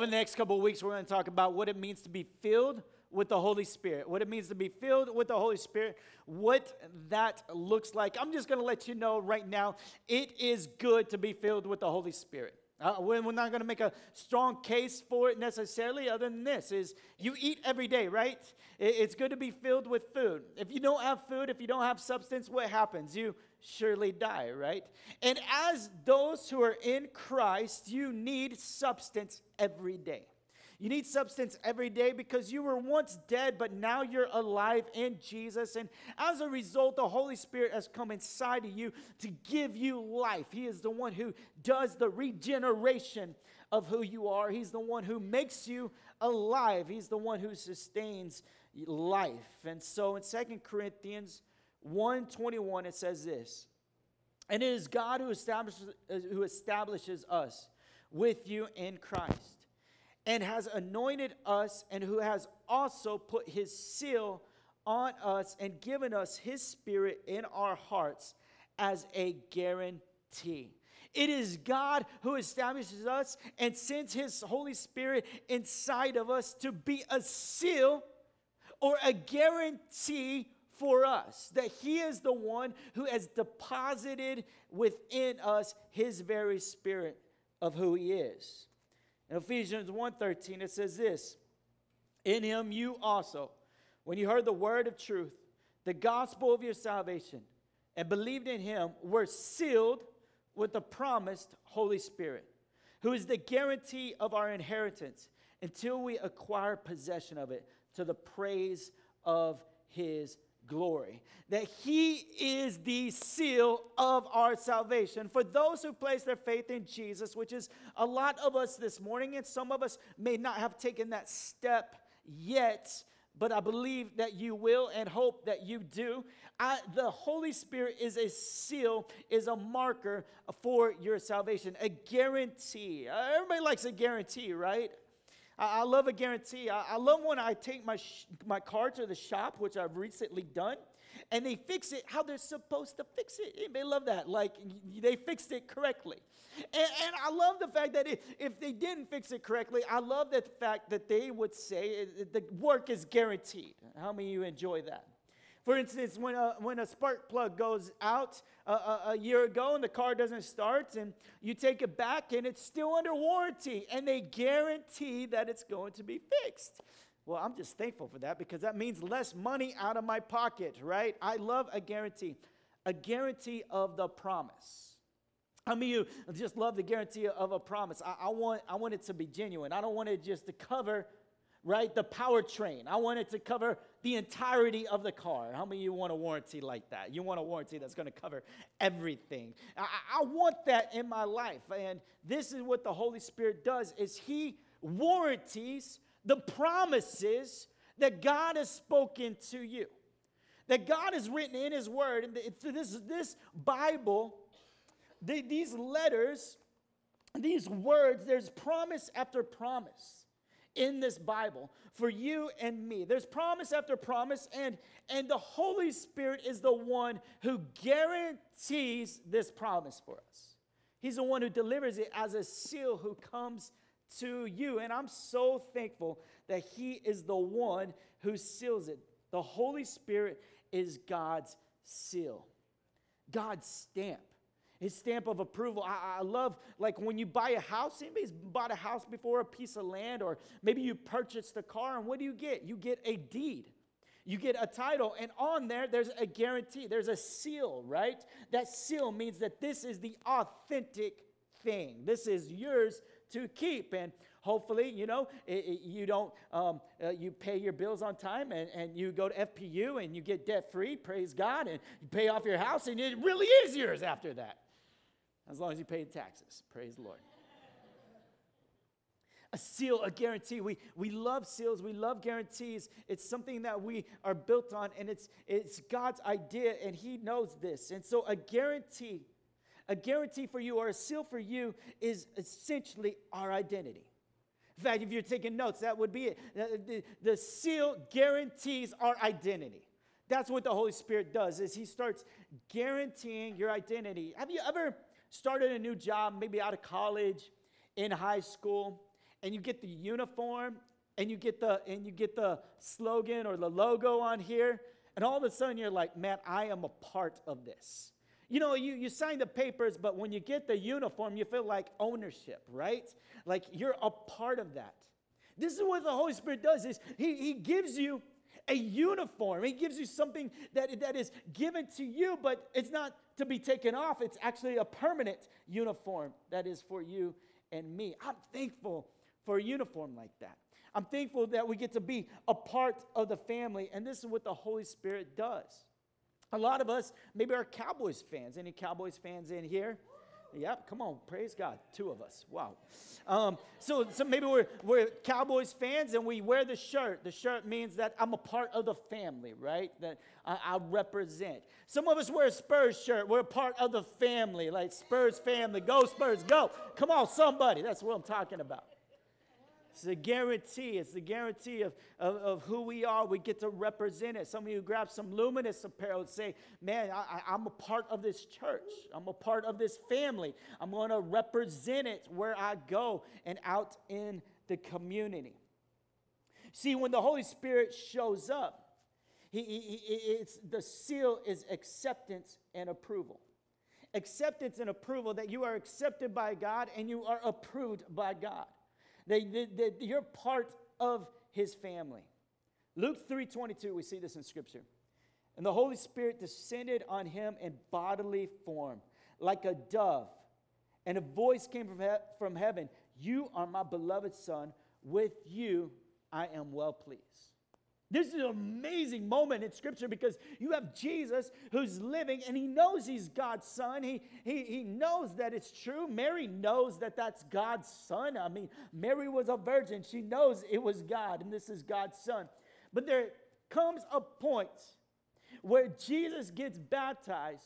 Over the next couple of weeks, we're going to talk about what it means to be filled with the Holy Spirit, what it means to be filled with the Holy Spirit, what that looks like. I'm just going to let you know right now it is good to be filled with the Holy Spirit. Uh, we're not going to make a strong case for it necessarily other than this is you eat every day right? It's good to be filled with food. If you don't have food if you don't have substance what happens? You surely die right? And as those who are in christ you need substance every day you need substance every day because you were once dead, but now you're alive in Jesus. And as a result, the Holy Spirit has come inside of you to give you life. He is the one who does the regeneration of who you are, He's the one who makes you alive, He's the one who sustains life. And so in Second Corinthians 1:21 it says this. And it is God who establishes, who establishes us with you in Christ and has anointed us, and who has also put his seal on us and given us his spirit in our hearts as a guarantee. It is God who establishes us and sends his Holy Spirit inside of us to be a seal or a guarantee for us that he is the one who has deposited within us his very spirit of who he is. In Ephesians 1:13 it says this, "In him you also, when you heard the word of truth, the gospel of your salvation, and believed in him, were sealed with the promised Holy Spirit, who is the guarantee of our inheritance until we acquire possession of it to the praise of his glory. That he is the seal of our salvation. For those who place their faith in Jesus, which is a lot of us this morning, and some of us may not have taken that step yet, but I believe that you will and hope that you do. I, the Holy Spirit is a seal, is a marker for your salvation, a guarantee. Everybody likes a guarantee, right? I, I love a guarantee. I, I, love when I take my, sh- my car to the shop, which I've recently done, and they fix it how they're supposed to fix it. They love that. Like they fixed it correctly. And, and I love the fact that if, if they didn't fix it correctly, I love the fact that they would say uh, the work is guaranteed. How many of you enjoy that? For instance, when a, when a spark plug goes out a, a, a, year ago and the car doesn't start, and you take it back and it's still under warranty, and they guarantee that it's going to be fixed. Well, I'm just thankful for that because that means less money out of my pocket, right? I love a guarantee, a guarantee of the promise. How many of you just love the guarantee of a promise? I, I, want, I want it to be genuine. I don't want it just to cover right? The powertrain. I want it to cover the entirety of the car. How many of you want a warranty like that? You want a warranty that's going to cover everything. I, I, want that in my life. And this is what the Holy Spirit does is he warranties the promises that God has spoken to you. That God has written in his word. And this, this Bible, the, these letters, these words, there's promise after promise in this Bible for you and me. There's promise after promise, and, and the Holy Spirit is the one who guarantees this promise for us. He's the one who delivers it as a seal who comes to you. And I'm so thankful that He is the one who seals it. The Holy Spirit is God's seal, God's stamp his stamp of approval. I, I, love, like, when you buy a house, anybody's bought a house before, a piece of land, or maybe you purchased a car, and what do you get? You get a deed. You get a title, and on there, there's a guarantee. There's a seal, right? That seal means that this is the authentic thing. This is yours to keep. And hopefully, you know, it, it, you don't, um, uh, you pay your bills on time and, and you go to FPU and you get debt free, praise God, and you pay off your house, and it really is yours after that as long as you paid taxes. Praise the Lord. a seal, a guarantee. We, we love seals, we love guarantees. It's something that we are built on, and it's, it's God's idea, and He knows this. And so, a guarantee, a guarantee for you or a seal for you is essentially our identity. In fact, if you're taking notes, that would be it. The, the, the seal guarantees our identity. That's what the Holy Spirit does is he starts guaranteeing your identity. Have you ever started a new job, maybe out of college, in high school, and you get the uniform and you get the and you get the slogan or the logo on here and all of a sudden you're like man i am a part of this. You know you, you sign the papers but when you get the uniform you feel like ownership right? Like you're a part of that. This is what the holy spirit does is he, he gives you a uniform. He gives you something that, that is given to you but it's not to be taken off it's actually a permanent uniform that is for you and me i'm thankful for a uniform like that. I'm thankful that we get to be a part of the family, and this is what the Holy Spirit does. A lot of us maybe are Cowboys fans. Any Cowboys fans in here? Yep, come on, praise God. Two of us. Wow. Um, so, so maybe we're, we're Cowboys fans and we wear the shirt. The shirt means that I'm a part of the family, right? That I, I represent. Some of us wear a Spurs shirt. We're a part of the family, like Spurs family. Go, Spurs, go. Come on, somebody. That's what I'm talking about. It's a guarantee. It's the guarantee of, of, of, who we are. We get to represent it. Some of you grab some luminous apparel and say, Man, I, I'm a part of this church. I'm a part of this family. I'm going to represent it where I go and out in the community. See, when the Holy Spirit shows up, he, he, it's, the seal is acceptance and approval. Acceptance and approval that you are accepted by God and you are approved by God. You're part of his family. Luke 3:22, we see this in scripture. And the Holy Spirit descended on him in bodily form, like a dove. And a voice came from, he- from heaven You are my beloved Son. With you I am well pleased. This is an amazing moment in Scripture because you have Jesus who's living and he knows he's God's son. He, he, he knows that it's true. Mary knows that that's God's son. I mean, Mary was a virgin. She knows it was God and this is God's son. But there comes a point where Jesus gets baptized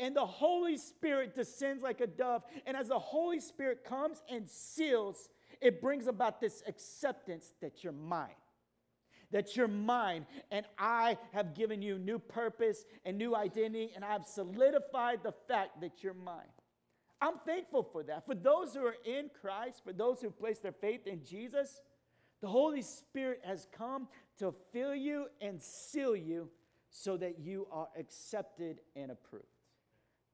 and the Holy Spirit descends like a dove. And as the Holy Spirit comes and seals, it brings about this acceptance that you're mine that you're mine, and I have given you new purpose and new identity, and I've solidified the fact that you're mine. I'm thankful for that. For those who are in Christ, for those who place their faith in Jesus, the Holy Spirit has come to fill you and seal you so that you are accepted and approved.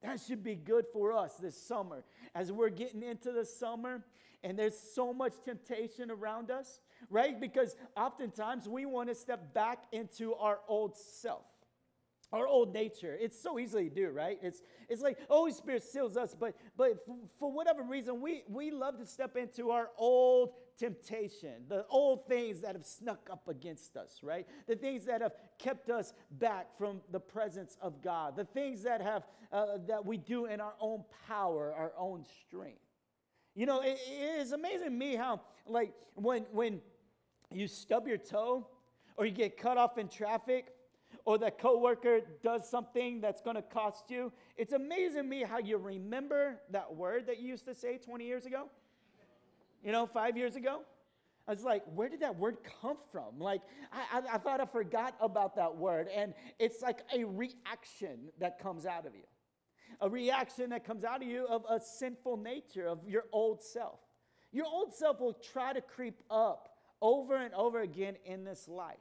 That should be good for us this summer. As we're getting into the summer and there's so much temptation around us, right? Because oftentimes we want to step back into our old self, our old nature. It's so easy to do, right? It's, it's like Holy Spirit seals us, but, but for whatever reason, we, we love to step into our old temptation, the old things that have snuck up against us, right? The things that have kept us back from the presence of God, the things that have uh, that we do in our own power, our own strength. You know, it, it is amazing to me how, like, when when you stub your toe, or you get cut off in traffic, or that coworker does something that's going to cost you. It's amazing to me how you remember that word that you used to say 20 years ago. You know, five years ago. I was like, where did that word come from? Like, I, I, I thought I forgot about that word. And it's like a reaction that comes out of you a reaction that comes out of you of a sinful nature of your old self. Your old self will try to creep up over and over again in this life.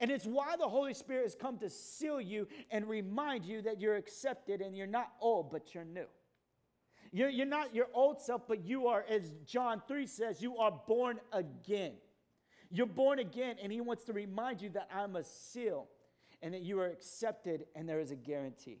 And it's why the Holy Spirit has come to seal you and remind you that you're accepted and you're not old, but you're new. You're, you're not your old self, but you are, as John 3 says, you are born again. You're born again, and He wants to remind you that I'm a seal and that you are accepted and there is a guarantee.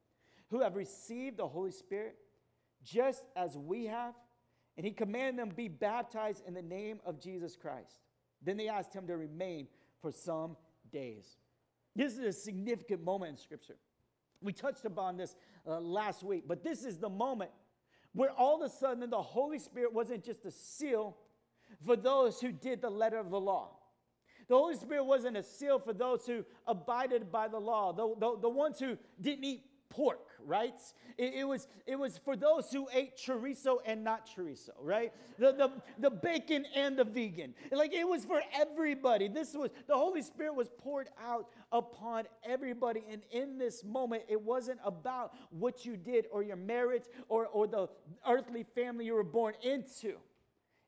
who have received the Holy Spirit just as we have? And he commanded them be baptized in the name of Jesus Christ. Then they asked him to remain for some days. This is a significant moment in Scripture. We touched upon this uh, last week, but this is the moment where all of a sudden the Holy Spirit wasn't just a seal for those who did the letter of the law. The Holy Spirit wasn't a seal for those who abided by the law, the, the, the ones who didn't eat pork, right? It, it, was, it was for those who ate chorizo and not chorizo, right? The, the, the bacon and the vegan. Like it was for everybody. This was, the Holy Spirit was poured out upon everybody. And in this moment, it wasn't about what you did or your marriage or, or the earthly family you were born into.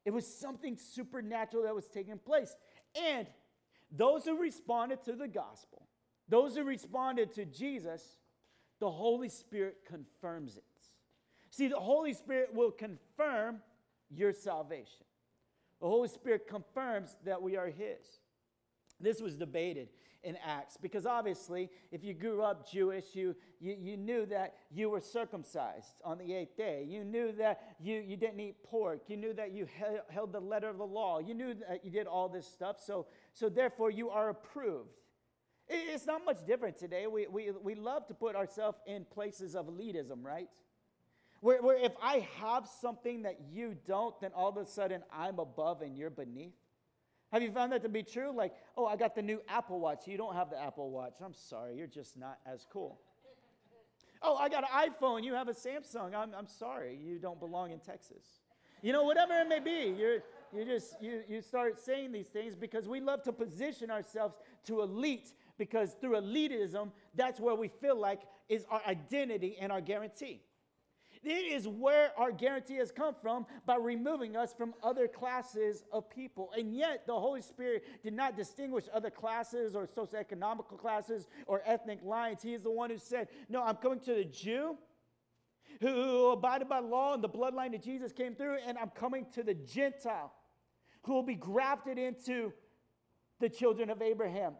It was something supernatural that was taking place. And those who responded to the gospel, those who responded to Jesus, the Holy Spirit confirms it. See, the Holy Spirit will confirm your salvation. The Holy Spirit confirms that we are His. This was debated in Acts because obviously, if you grew up Jewish, you, you, you knew that you were circumcised on the eighth day. You knew that you, you didn't eat pork. You knew that you held the letter of the law. You knew that you did all this stuff. So, so therefore, you are approved. It's not much different today. We, we, we love to put ourselves in places of elitism, right? Where, where if I have something that you don't, then all of a sudden I'm above and you're beneath. Have you found that to be true? Like, oh, I got the new Apple Watch. You don't have the Apple Watch. I'm sorry, you're just not as cool. Oh, I got an iPhone. You have a Samsung. I'm, I'm sorry, you don't belong in Texas. You know, whatever it may be, you're, you just you, you start saying these things because we love to position ourselves to elite because through elitism, that's where we feel like is our identity and our guarantee. It is where our guarantee has come from by removing us from other classes of people. And yet, the Holy Spirit did not distinguish other classes or socioeconomical classes or ethnic lines. He is the one who said, No, I'm coming to the Jew who abided by law and the bloodline of Jesus came through, and I'm coming to the Gentile who will be grafted into the children of Abraham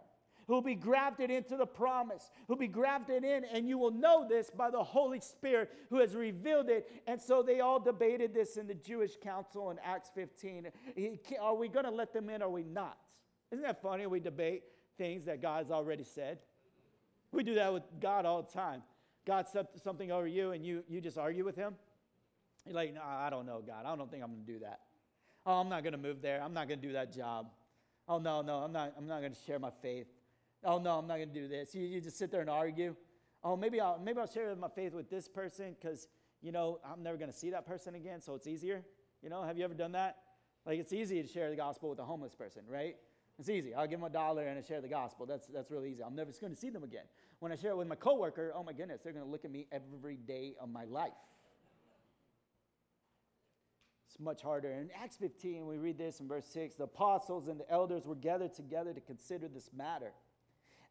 who'll be grafted into the promise, who'll be grafted in, and you will know this by the Holy Spirit who has revealed it. And so they all debated this in the Jewish council in Acts 15. Are we going to let them in or are we not? Isn't that funny? We debate things that God's already said. We do that with God all the time. God said something over you and you, you just argue with him. You're like, no, I don't know, God. I don't think I'm going to do that. Oh, I'm not going to move there. I'm not going to do that job. Oh, no, no, I'm not, I'm not going to share my faith. Oh, no, I'm not going to do this. You, you just sit there and argue. Oh, maybe I'll, maybe I'll share my faith with this person because, you know, I'm never going to see that person again, so it's easier. You know, have you ever done that? Like, it's easy to share the gospel with a homeless person, right? It's easy. I'll give them a dollar and I share the gospel. That's, that's really easy. I'm never going to see them again. When I share it with my coworker, oh my goodness, they're going to look at me every day of my life. It's much harder. In Acts 15, we read this in verse 6 the apostles and the elders were gathered together to consider this matter.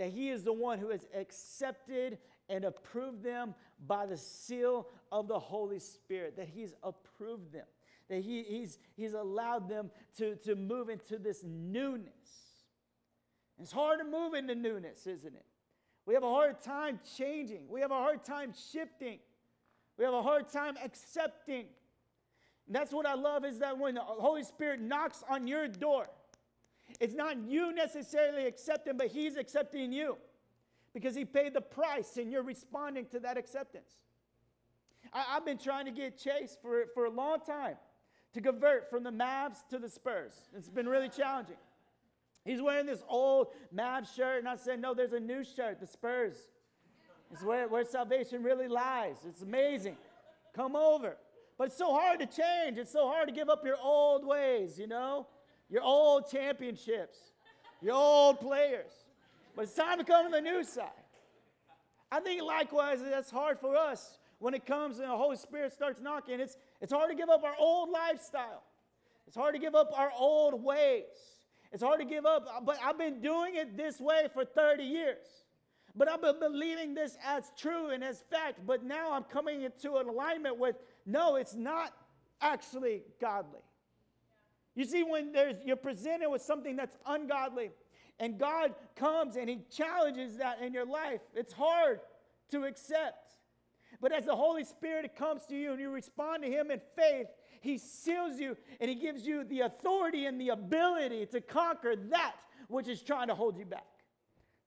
that he is the one who has accepted and approved them by the seal of the Holy Spirit, that he's approved them, that he, he's, he's allowed them to, to move into this newness. It's hard to move into newness, isn't it? We have a hard time changing. We have a hard time shifting. We have a hard time accepting. And that's what I love is that when the Holy Spirit knocks on your door, it's not you necessarily accepting, but He's accepting you because He paid the price and you're responding to that acceptance. I, have been trying to get Chase for, for a long time to convert from the Mavs to the Spurs. It's been really challenging. He's wearing this old Mavs shirt, and I said, No, there's a new shirt, the Spurs. It's where, where salvation really lies. It's amazing. Come over. But it's so hard to change. It's so hard to give up your old ways, you know? Your old championships, your old players. But it's time to come to the new side. I think likewise that's hard for us when it comes and the Holy Spirit starts knocking. It's, it's hard to give up our old lifestyle. It's hard to give up our old ways. It's hard to give up, but I've been doing it this way for 30 years. But I've been believing this as true and as fact. But now I'm coming into an alignment with no, it's not actually godly. You see, when you're presented with something that's ungodly, and God comes and He challenges that in your life, it's hard to accept. But as the Holy Spirit comes to you and you respond to Him in faith, He seals you and He gives you the authority and the ability to conquer that which is trying to hold you back.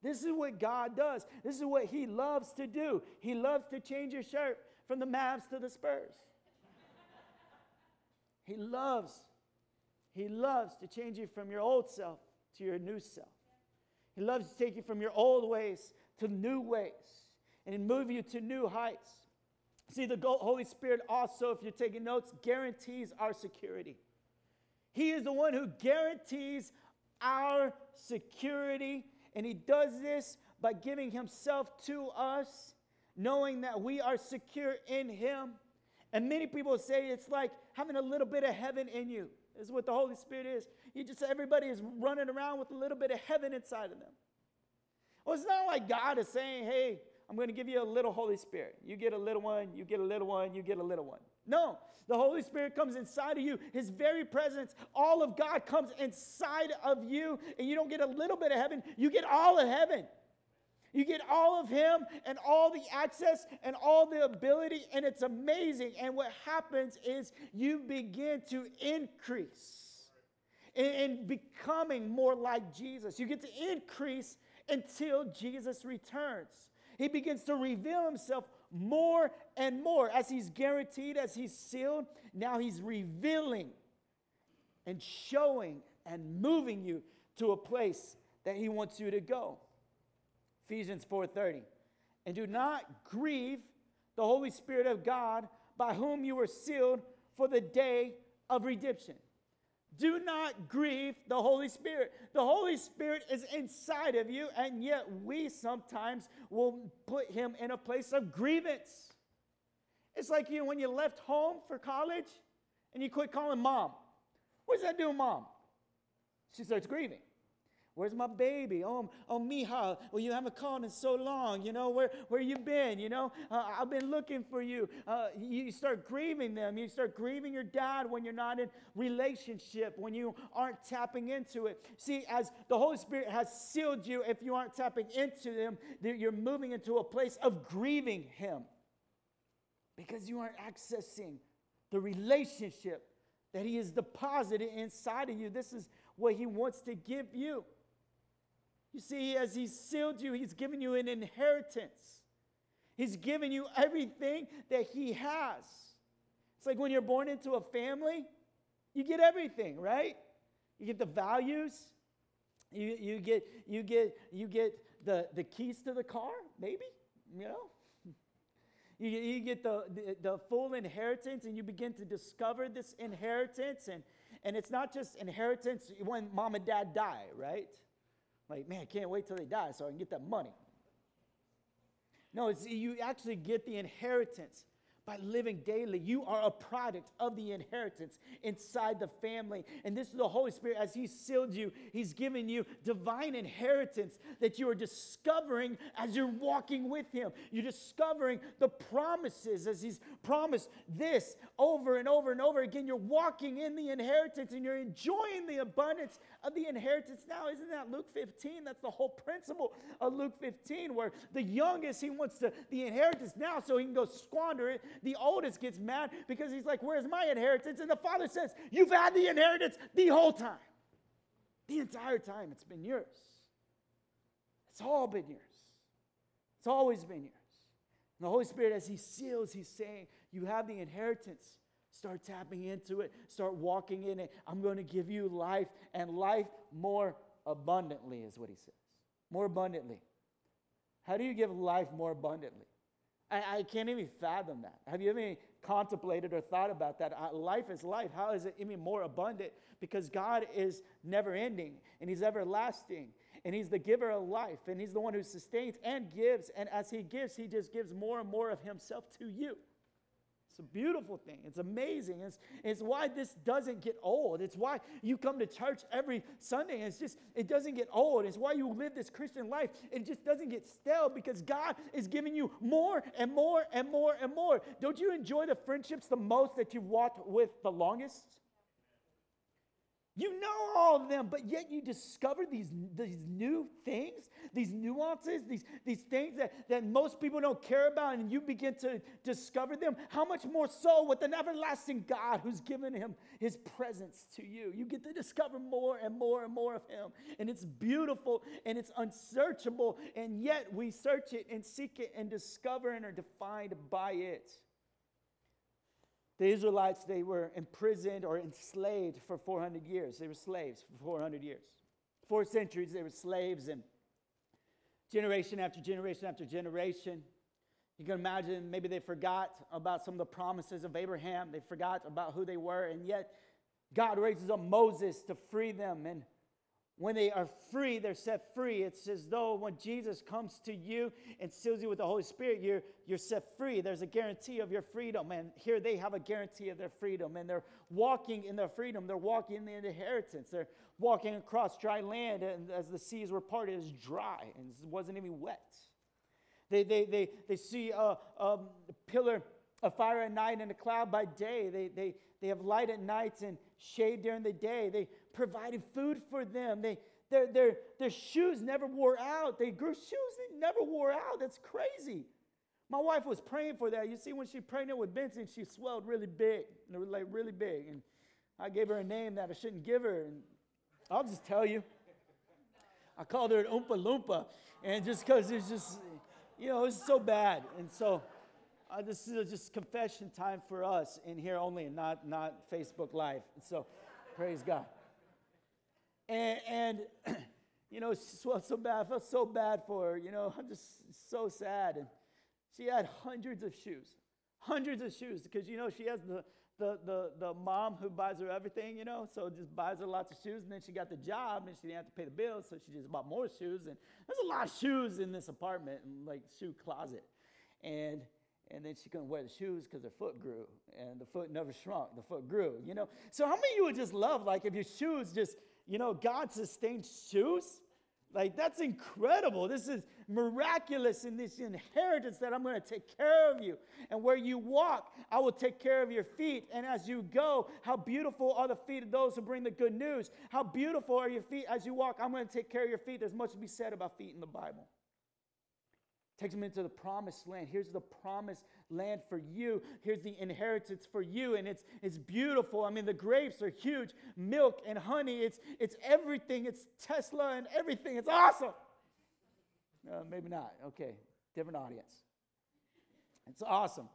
This is what God does. This is what He loves to do. He loves to change your shirt from the Mavs to the Spurs. he loves, He loves to change you from your old self to your new self. He loves to take you from your old ways to new ways and move you to new heights. See, the Holy Spirit also, if you're taking notes, guarantees our security. He is the one who guarantees our security, and He does this by giving Himself to us, knowing that we are secure in Him. And many people say it's like having a little bit of heaven in you, is what the Holy Spirit is. You just, everybody is running around with a little bit of heaven inside of them. Well, it's not like God is saying, hey, I'm going to give you a little Holy Spirit. You get a little one, you get a little one, you get a little one. No, the Holy Spirit comes inside of you. His very presence, all of God comes inside of you, and you don't get a little bit of heaven, you get all of heaven. You get all of Him and all the access and all the ability, and it's amazing. And what happens is you begin to increase in, in becoming more like Jesus. You get to increase until Jesus returns. He begins to reveal himself more and more as he's guaranteed, as he's sealed. Now he's revealing and showing and moving you to a place that he wants you to go. Ephesians 4:30. And do not grieve the Holy Spirit of God by whom you were sealed for the day of redemption. Do not grieve the Holy Spirit. The Holy Spirit is inside of you, and yet we sometimes will put him in a place of grievance. It's like you when you left home for college and you quit calling mom. What does that do, mom? She starts grieving. Where's my baby? Oh, oh, Mija, well, you haven't called in so long. You know, where, where you been? You know, uh, I've been looking for you. Uh, you start grieving them. You start grieving your dad when you're not in relationship, when you aren't tapping into it. See, as the Holy Spirit has sealed you, if you aren't tapping into them, you're moving into a place of grieving Him because you aren't accessing the relationship that He has deposited inside of you. This is what He wants to give you. You see, as He's sealed you, He's given you an inheritance. He's given you everything that He has. It's like when you're born into a family, you get everything, right? You get the values, you, you get you get you get the, the keys to the car, maybe, you know. You, you get the, the, the full inheritance and you begin to discover this inheritance. And, and it's not just inheritance when mom and dad die, right? Like, man, I can't wait till they die so I can get that money. No, it's, you actually get the inheritance by living daily. You are a product of the inheritance inside the family. And this is the Holy Spirit, as He sealed you, He's given you divine inheritance that you are discovering as you're walking with Him. You're discovering the promises as He's promised this over and over and over again. You're walking in the inheritance and you're enjoying the abundance of the inheritance now. Isn't that Luke 15? That's the whole principle of Luke 15, where the youngest, he wants to, the inheritance now so he can go squander it the oldest gets mad because he's like, Where's my inheritance? And the father says, You've had the inheritance the whole time. The entire time it's been yours. It's all been yours. It's always been yours. And the Holy Spirit, as He seals, He's saying, You have the inheritance. Start tapping into it. Start walking in it. I'm going to give you life and life more abundantly, is what He says. More abundantly. How do you give life more abundantly? I, I can't even fathom that. Have you ever contemplated or thought about that. Uh, life is life. How is it even more abundant? Because God is never ending and He's everlasting and He's the giver of life and He's the one who sustains and gives. And as He gives, He just gives more and more of Himself to you. It's a beautiful thing. It's amazing. It's, it's why this doesn't get old. It's why you come to church every Sunday. It's just, it doesn't get old. It's why you live this Christian life. It just doesn't get stale because God is giving you more and more and more and more. Don't you enjoy the friendships the most that you've walked with the longest? You know all of them, but yet you discover these, these new things, these nuances, these, these things that, that most people don't care about, and you begin to discover them. How much more so with an everlasting God who's given him his presence to you? You get to discover more and more and more of him. And it's beautiful and it's unsearchable, and yet we search it and seek it and discover and are defined by it. The Israelites, they were imprisoned or enslaved for 400 years. They were slaves for 400 years. Four centuries, they were slaves, and generation after generation after generation. You can imagine maybe they forgot about some of the promises of Abraham. They forgot about who they were, and yet God raises up Moses to free them. And when they are free, they're set free. It's as though when Jesus comes to you and seals you with the Holy Spirit, you're, you're set free. There's a guarantee of your freedom. And here they have a guarantee of their freedom. And they're walking in their freedom. They're walking in the inheritance. They're walking across dry land. And as the seas were parted, it's dry and it wasn't even wet. They, they, they, they see a, a pillar of fire at night and a cloud by day. They, they, they have light at nights and shade during the day. They provided food for them. They, their, their, their shoes never wore out. They grew shoes that never wore out. That's crazy. My wife was praying for that. You see, when she pregnant with Benson, she swelled really big, like really big. And I gave her a name that I shouldn't give her. And I'll just tell you. I called her an Oompa Loompa. And just because it's just, you know, it's so bad. And so uh, this is just confession time for us in here only, and not, not Facebook Live. So praise God. And, and you know, she felt so bad. I felt so bad for her. You know, I'm just so sad. And she had hundreds of shoes, hundreds of shoes, because, you know, she has the, the, the, the mom who buys her everything, you know, so just buys her lots of shoes. And then she got the job and she didn't have to pay the bills, so she just bought more shoes. And there's a lot of shoes in this apartment and like shoe closet. And and then she couldn't wear the shoes because her foot grew and the foot never shrunk the foot grew you know so how many of you would just love like if your shoes just you know, God sustained shoes. Like, that's incredible. This is miraculous in this inheritance that I'm going to take care of you. And where you walk, I will take care of your feet. And as you go, how beautiful are the feet of those who bring the good news. How beautiful are your feet as you walk. I'm going to take care of your feet. There's much to be said about feet in the Bible takes them into the promised land. Here's the promised land for you. Here's the inheritance for you. And it's, it's beautiful. I mean, the grapes are huge. Milk and honey. It's, it's everything. It's Tesla and everything. It's awesome. Uh, maybe not. Okay. Different audience. It's awesome.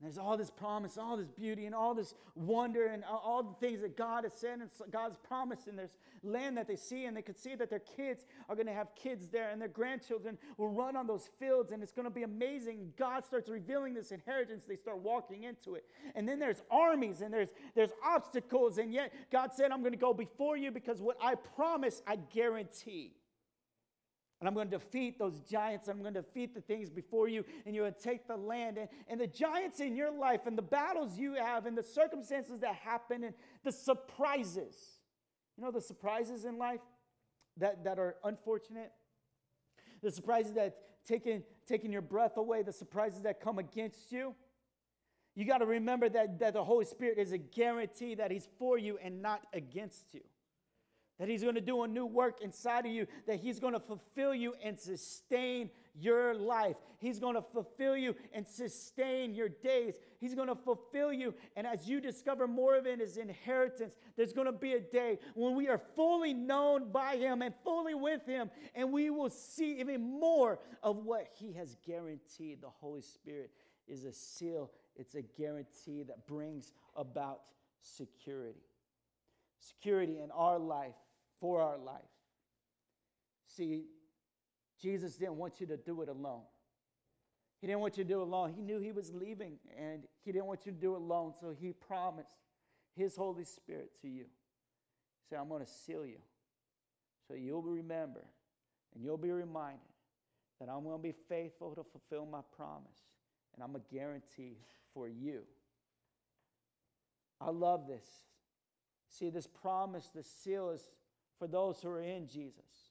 There's all this promise, all this beauty, and all this wonder, and all the things that God has said and God's promised. And there's land that they see, and they could see that their kids are going to have kids there, and their grandchildren will run on those fields, and it's going to be amazing. God starts revealing this inheritance. They start walking into it. And then there's armies, and there's, there's obstacles, and yet God said, I'm going to go before you because what I promise, I guarantee. And I'm going to defeat those giants. I'm going to defeat the things before you, and you're going to take the land. And, and the giants in your life, and the battles you have, and the circumstances that happen, and the surprises. You know, the surprises in life that, that are unfortunate, the surprises that taking, taking your breath away, the surprises that come against you. You got to remember that, that the Holy Spirit is a guarantee that He's for you and not against you that He's going to do a new work inside of you, that He's going to fulfill you and sustain your life. He's going to fulfill you and sustain your days. He's going to fulfill you. And as you discover more of it as inheritance, there's going to be a day when we are fully known by Him and fully with Him, and we will see even more of what He has guaranteed. The Holy Spirit is a seal, it's a guarantee that brings about security. Security in our life for our life. See, Jesus didn't want you to do it alone. He didn't want you to do it alone. He knew he was leaving and he didn't want you to do it alone. So he promised his Holy Spirit to you. He said, I'm going to seal you. So you'll remember and you'll be reminded that I'm going to be faithful to fulfill my promise. And I'm a guarantee for you. I love this. See, this promise, the seal is for those who are in Jesus.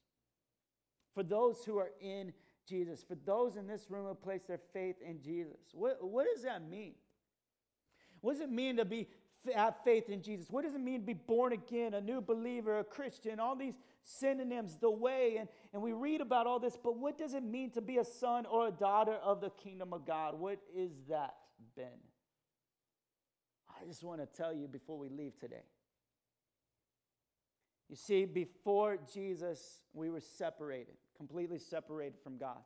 For those who are in Jesus. For those in this room who place their faith in Jesus. What, what does that mean? What does it mean to be have faith in Jesus? What does it mean to be born again, a new believer, a Christian? All these synonyms, the way, and, and we read about all this, but what does it mean to be a son or a daughter of the kingdom of God? What is that, Ben? I just want to tell you before we leave today. You see, before Jesus, we were separated, completely separated from God.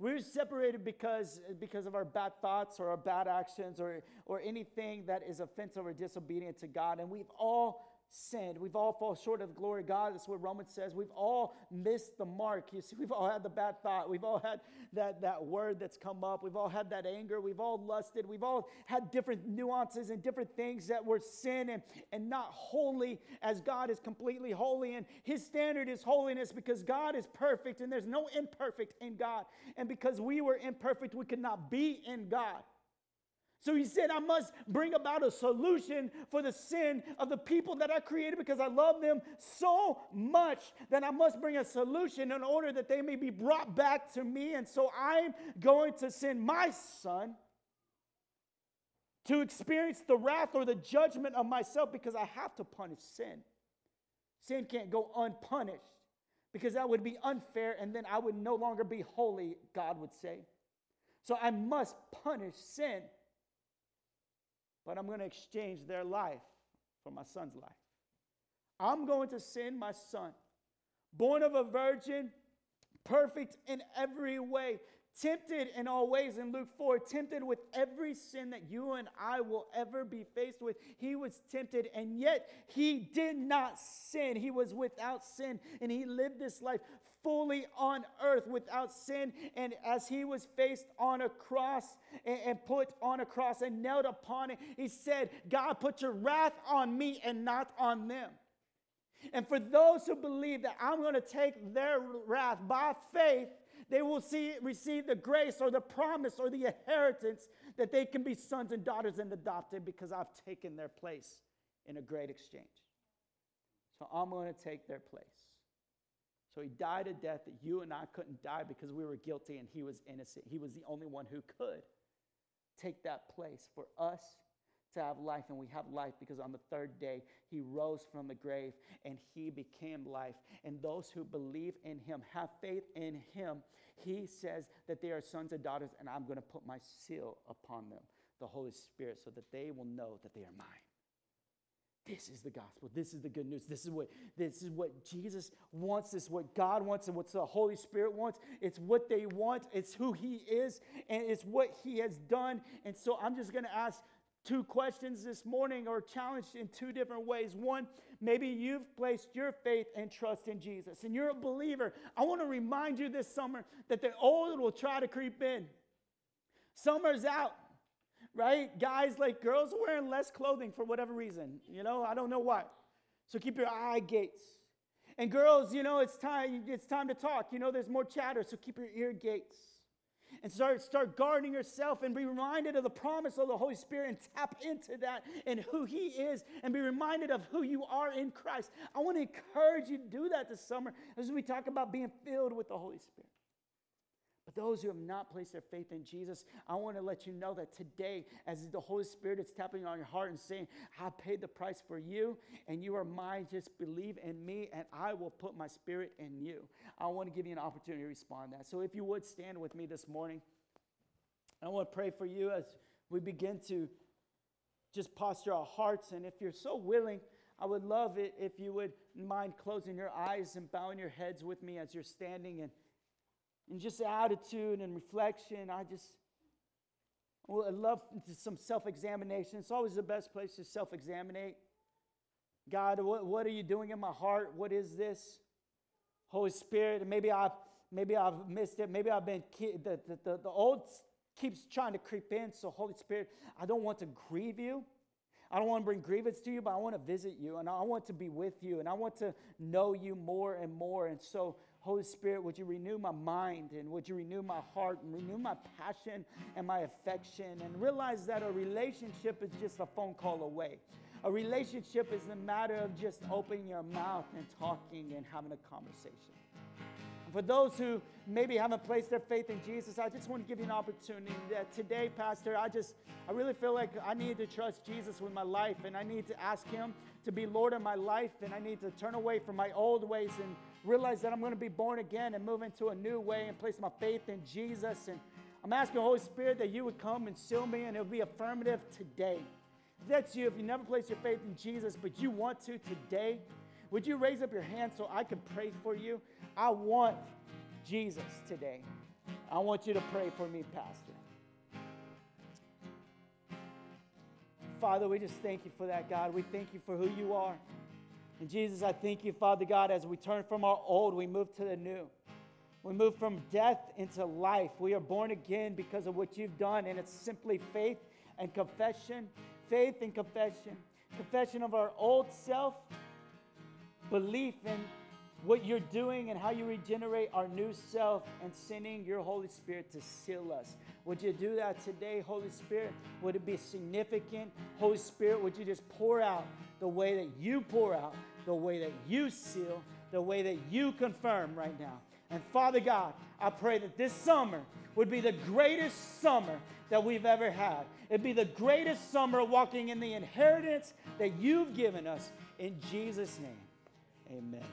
We were separated because, because of our bad thoughts or our bad actions or, or anything that is offensive or disobedient to God. And we've all sinned. We've all fallen short of the glory of God. That's what Romans says. We've all missed the mark. You see, we've all had the bad thought. We've all had that, that word that's come up. We've all had that anger. We've all lusted. We've all had different nuances and different things that were sin and, and not holy as God is completely holy. And his standard is holiness because God is perfect and there's no imperfect in God. And because we were imperfect, we could not be in God. So he said, I must bring about a solution for the sin of the people that I created because I love them so much that I must bring a solution in order that they may be brought back to me. And so I'm going to send my son to experience the wrath or the judgment of myself because I have to punish sin. Sin can't go unpunished because that would be unfair and then I would no longer be holy, God would say. So I must punish sin but I'm going to exchange their life for my son's life. I'm going to send my son, born of a virgin, perfect in every way, tempted in all ways in Luke 4, tempted with every sin that you and I will ever be faced with. He was tempted, and yet he did not sin. He was without sin, and he lived this life fully on earth without sin. And as he was faced on a cross and, put on a cross and knelt upon it, he said, God, put your wrath on me and not on them. And for those who believe that I'm going to take their wrath by faith, they will see, receive the grace or the promise or the inheritance that they can be sons and daughters and adopted because I've taken their place in a great exchange. So I'm going to take their place. So he died a death that you and I couldn't die because we were guilty and he was innocent. He was the only one who could take that place for us to have life, and we have life because on the third day he rose from the grave and he became life. And those who believe in him, have faith in him, he says that they are sons and daughters, and I'm going to put my seal upon them, the Holy Spirit, so that they will know that they are mine. This is the gospel. This is the good news. This is what this is what Jesus wants. This is what God wants and what the Holy Spirit wants. It's what they want. It's who He is, and it's what He has done. And so I'm just going to ask two questions this morning or challenged in two different ways. One, maybe you've placed your faith and trust in Jesus and you're a believer. I want to remind you this summer that the old will try to creep in. Summer's out, right? Guys like girls are wearing less clothing for whatever reason. You know, I don't know why. So keep your eye gates. And girls, you know, it's time, it's time to talk. You know, there's more chatter, so keep your ear gates and start, start guarding yourself and be reminded of the promise of the Holy Spirit and tap into that and who He is and be reminded of who you are in Christ. I want to encourage you to do that this summer as we talk about being filled with the Holy Spirit. Those who have not placed their faith in Jesus, I want to let you know that today, as the Holy Spirit is tapping on your heart and saying, I paid the price for you, and you are mine, just believe in me, and I will put my spirit in you. I want to give you an opportunity to respond to that. So if you would stand with me this morning, I want to pray for you as we begin to just posture our hearts. And if you're so willing, I would love it if you would mind closing your eyes and bowing your heads with me as you're standing and and just attitude and reflection. I just well, I love some self examination. It's always the best place to self examine. God, what, what are you doing in my heart? What is this? Holy Spirit, maybe I've maybe I've missed it. Maybe I've been, the, the, the, the old keeps trying to creep in. So, Holy Spirit, I don't want to grieve you. I don't want to bring grievance to you, but I want to visit you and I want to be with you and I want to know you more and more. And so, Holy Spirit, would you renew my mind and would you renew my heart and renew my passion and my affection and realize that a relationship is just a phone call away. A relationship is a matter of just opening your mouth and talking and having a conversation. For those who maybe haven't placed their faith in Jesus, I just want to give you an opportunity that today, Pastor, I just, I really feel like I need to trust Jesus with my life and I need to ask Him to be Lord of my life and I need to turn away from my old ways and realize that I'm going to be born again and move into a new way and place my faith in Jesus. And I'm asking the Holy Spirit that you would come and seal me and it would be affirmative today. If that's you, if you never placed your faith in Jesus, but you want to today, would you raise up your hand so I can pray for you? I want Jesus today. I want you to pray for me, Pastor. Father, we just thank you for that, God. We thank you for who you are. And Jesus, I thank you, Father God, as we turn from our old, we move to the new. We move from death into life. We are born again because of what you've done, and it's simply faith and confession. Faith and confession. Confession of our old self, belief in what you're doing and how you regenerate our new self and sending your Holy Spirit to seal us. Would you do that today, Holy Spirit? Would it be significant? Holy Spirit, would you just pour out the way that you pour out, the way that you seal, the way that you confirm right now? And Father God, I pray that this summer would be the greatest summer that we've ever had. It'd be the greatest summer walking in the inheritance that you've given us. In Jesus' name, amen.